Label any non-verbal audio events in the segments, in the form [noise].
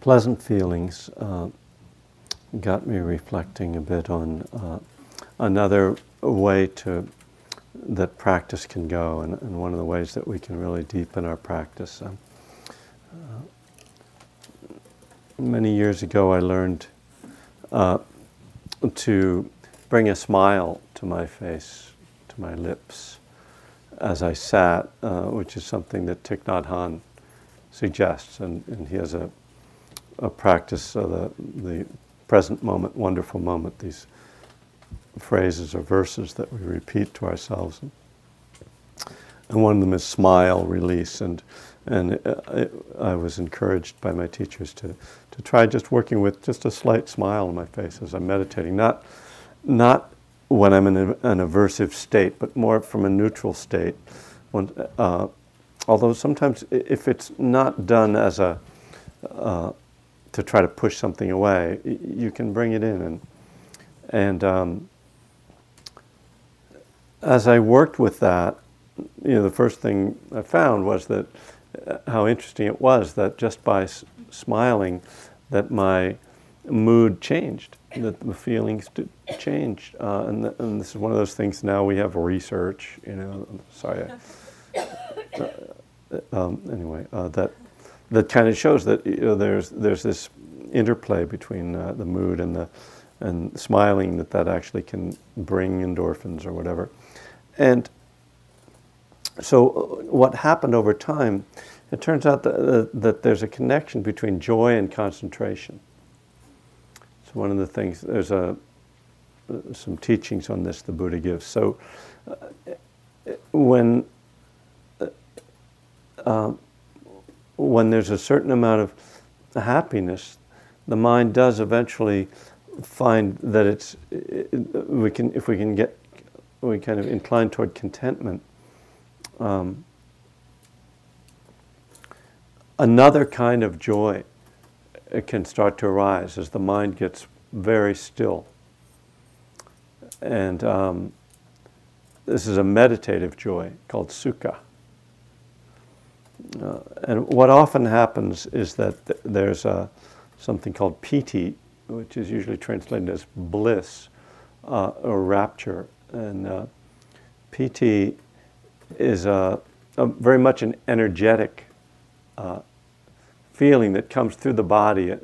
pleasant feelings uh, got me reflecting a bit on uh, another way to that practice can go, and, and, one of the ways that we can really deepen our practice. Um, uh, many years ago, I learned uh, to bring a smile to my face, to my lips, as I sat, uh, which is something that Thich Nhat Hanh suggests, and, and he has a, a practice of the, the present moment, wonderful moment, these phrases or verses that we repeat to ourselves. And one of them is smile, release, and and it, I was encouraged by my teachers to, to try just working with just a slight smile on my face as I'm meditating, not not when I'm in a, an aversive state, but more from a neutral state. When, uh, although sometimes if it's not done as a uh, to try to push something away, you can bring it in and and um, as I worked with that, you know, the first thing I found was that uh, how interesting it was that just by s- smiling, that my mood changed, that the feelings changed, uh, and, and, this is one of those things. Now we have research, you know. Sorry. I, uh, um, anyway, uh, that that kind of shows that you know, there's there's this interplay between uh, the mood and the and smiling that that actually can bring endorphins or whatever. And so, uh, what happened over time, it turns out that, uh, that there's a connection between joy and concentration. So, one of the things, there's a, uh, some teachings on this the Buddha gives. So, uh, when, uh, when there's a certain amount of happiness, the mind does eventually find that it's, we can, if we can get we kind of incline toward contentment. Um, another kind of joy can start to arise as the mind gets very still. And um, this is a meditative joy called sukha. Uh, and what often happens is that th- there's a, something called piti, which is usually translated as bliss uh, or rapture and uh, piti is a, a, very much an energetic uh, feeling that comes through the body, uh,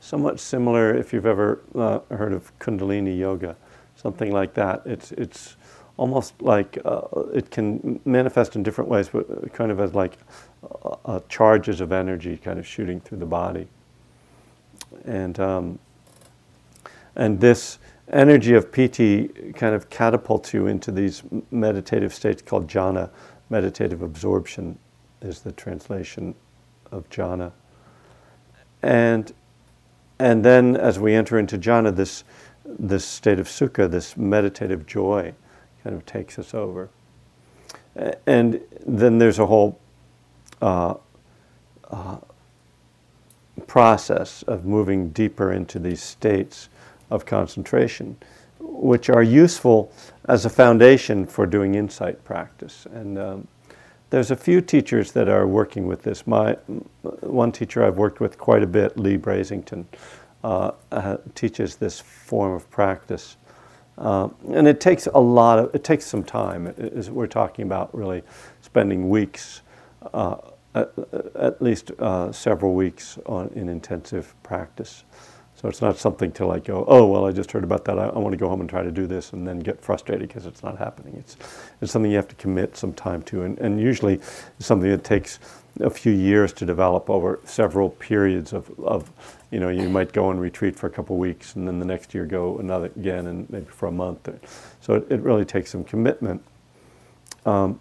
somewhat similar if you've ever uh, heard of Kundalini yoga, something like that. It's, it's almost like uh, it can manifest in different ways, but kind of as like uh, charges of energy kind of shooting through the body. And, um, and this energy of piti kind of catapults you into these meditative states called jhana. Meditative absorption is the translation of jhana. And, and then as we enter into jhana, this, this state of sukha, this meditative joy, kind of takes us over. And then there's a whole uh, uh, process of moving deeper into these states of concentration, which are useful as a foundation for doing insight practice. And um, there's a few teachers that are working with this. My one teacher I've worked with quite a bit, Leigh Brasington, uh, uh, teaches this form of practice. Uh, and it takes a lot of, it takes some time. It, we're talking about really spending weeks, uh, at, at, least uh, several weeks on, in intensive practice. So it's not something to like go, oh, well, I just heard about that. I, I want to go home and try to do this and then get frustrated because it's not happening. It's, it's something you have to commit some time to. And, and usually it's something that takes a few years to develop over several periods of, of, you know, you might go and retreat for a couple weeks and then the next year go another again and maybe for a month. So it, it really takes some commitment. Um,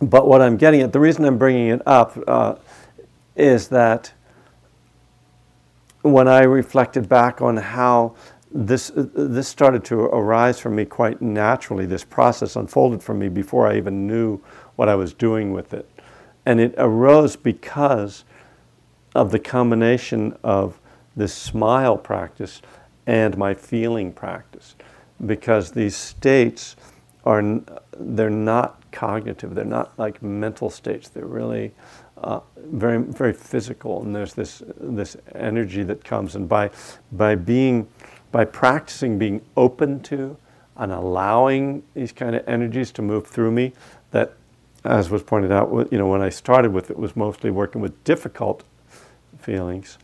but what I'm getting at, the reason I'm bringing it up uh, is that when I reflected back on how this, this started to arise for me quite naturally, this process unfolded for me before I even knew what I was doing with it. And it arose because of the combination of this smile practice and my feeling practice. Because these states are, they're not cognitive, they're not like mental states, they're really uh, very, very physical, and there's this, this energy that comes. And by, by being, by practicing being open to and allowing these kind of energies to move through me, that, as was pointed out, you know, when I started with it, was mostly working with difficult feelings.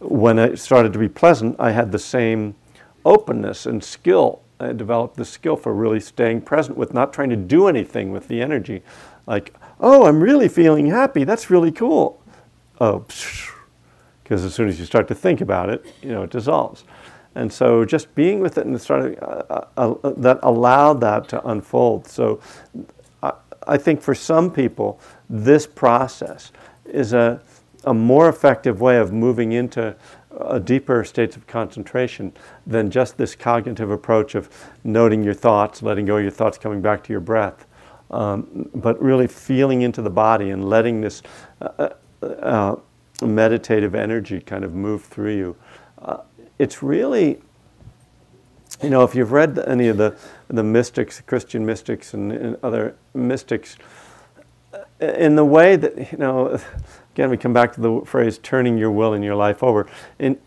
When it started to be pleasant, I had the same openness and skill. I developed the skill for really staying present with not trying to do anything with the energy. Like, oh, I'm really feeling happy. That's really cool. Oh, because as soon as you start to think about it, you know, it dissolves. And so just being with it and starting, uh, uh, uh, that allowed that to unfold. So I, I think for some people, this process is a, a more effective way of moving into deeper states of concentration than just this cognitive approach of noting your thoughts, letting go of your thoughts, coming back to your breath um, but really feeling into the body and letting this uh, uh, uh, meditative energy kind of move through you. Uh, it's really, you know, if you've read any of the, the mystics, Christian mystics and, and other mystics, uh, in the way that, you know, again, we come back to the phrase turning your will and your life over, in,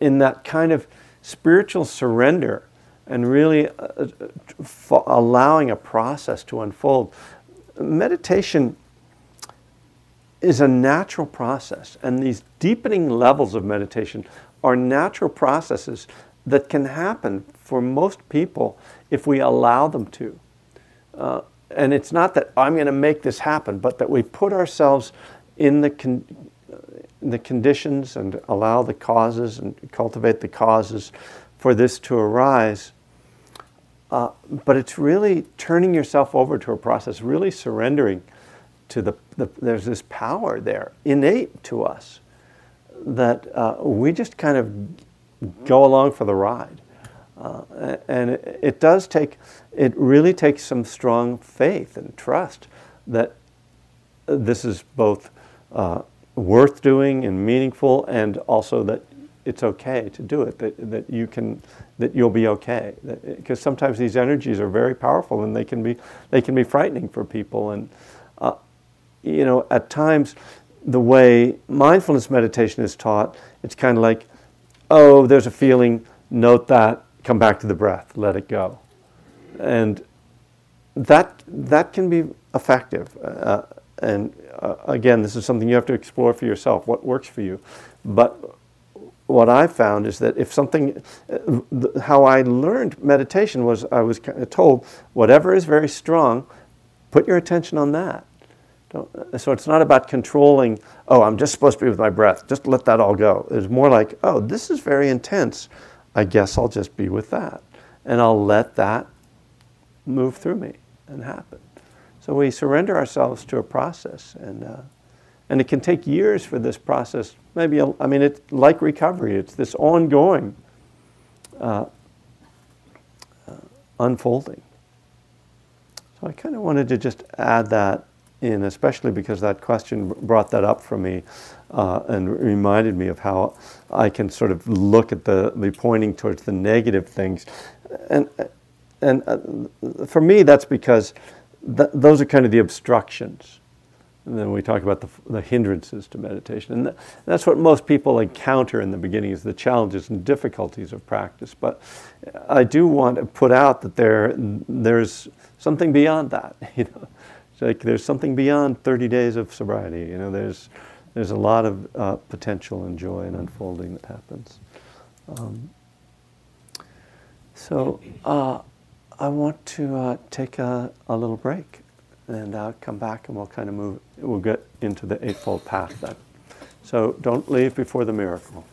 in that kind of spiritual surrender and really uh, uh allowing a process to unfold. Meditation is a natural process, and these deepening levels of meditation are natural processes that can happen for most people if we allow them to. Uh, and it's not that I'm going to make this happen, but that we put ourselves in the, con- in the conditions and allow the causes and cultivate the causes for this to arise uh, but it's really turning yourself over to a process, really surrendering to the, the there's this power there, innate to us, that uh, we just kind of go along for the ride. Uh, and it, it, does take, it really takes some strong faith and trust that this is both uh, worth doing and meaningful, and also that it's okay to do it, that, that you can, that you'll be okay. Because sometimes these energies are very powerful and they can be, they can be frightening for people. And, uh, you know, at times, the way mindfulness meditation is taught, it's kind of like, oh, there's a feeling, note that, come back to the breath, let it go. And that, that can be effective. Uh, and uh, again, this is something you have to explore for yourself, what works for you. But what I found is that if something, uh, how I learned meditation was I was told, whatever is very strong, put your attention on that. Don't, uh, so it's not about controlling, oh, I'm just supposed to be with my breath, just let that all go. It's more like, oh, this is very intense. I guess I'll just be with that. And I'll let that move through me and happen. So we surrender ourselves to a process. And, uh, and it can take years for this process maybe, I mean, it's like recovery, it's this ongoing uh, uh, unfolding. So I kind of wanted to just add that in, especially because that question brought that up for me uh, and reminded me of how I can sort of look at the, be pointing towards the negative things. And, and uh, for me, that's because th- those are kind of the obstructions and then we talk about the, the hindrances to meditation. And th- that's what most people encounter in the beginning is the challenges and difficulties of practice. But I do want to put out that there, there's something beyond that. [laughs] You know, it's like there's something beyond 30 days of sobriety. You know, there's, there's a lot of uh, potential and joy and unfolding that happens. Um, so uh, I want to uh, take a, a little break and uh, come back and we'll kind of move, we'll get into the Eightfold Path then. So don't leave before the miracle.